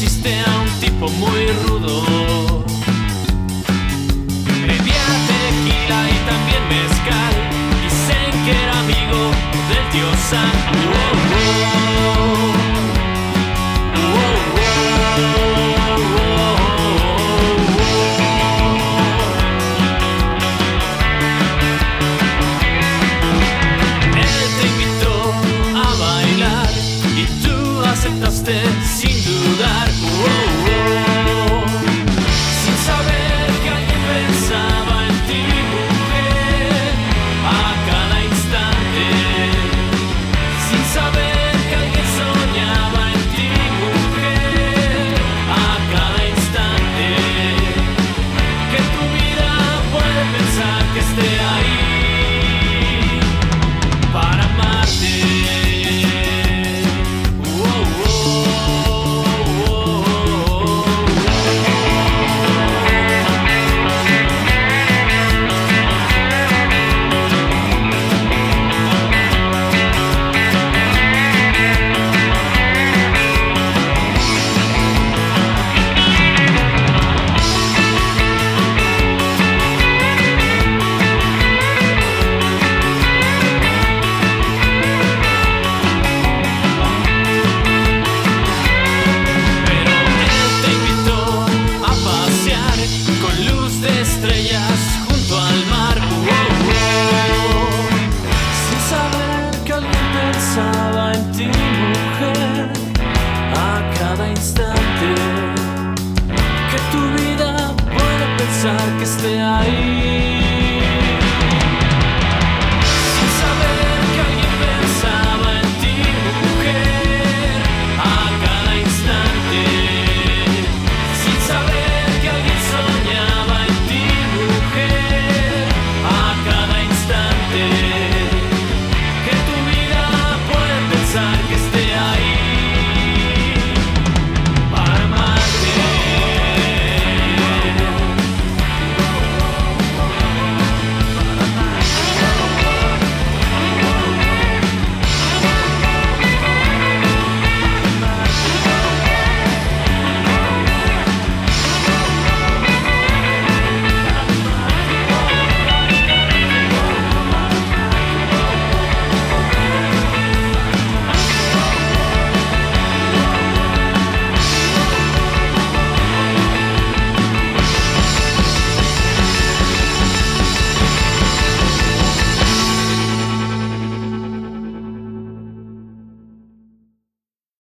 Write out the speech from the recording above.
conociste a un tipo muy rudo. Bebía tequila y también mezcal. Dicen que era amigo del dios San. Sin dudar. Oh. Pensaba en ti, mujer, a cada instante. Que tu vida puede pensar que esté ahí.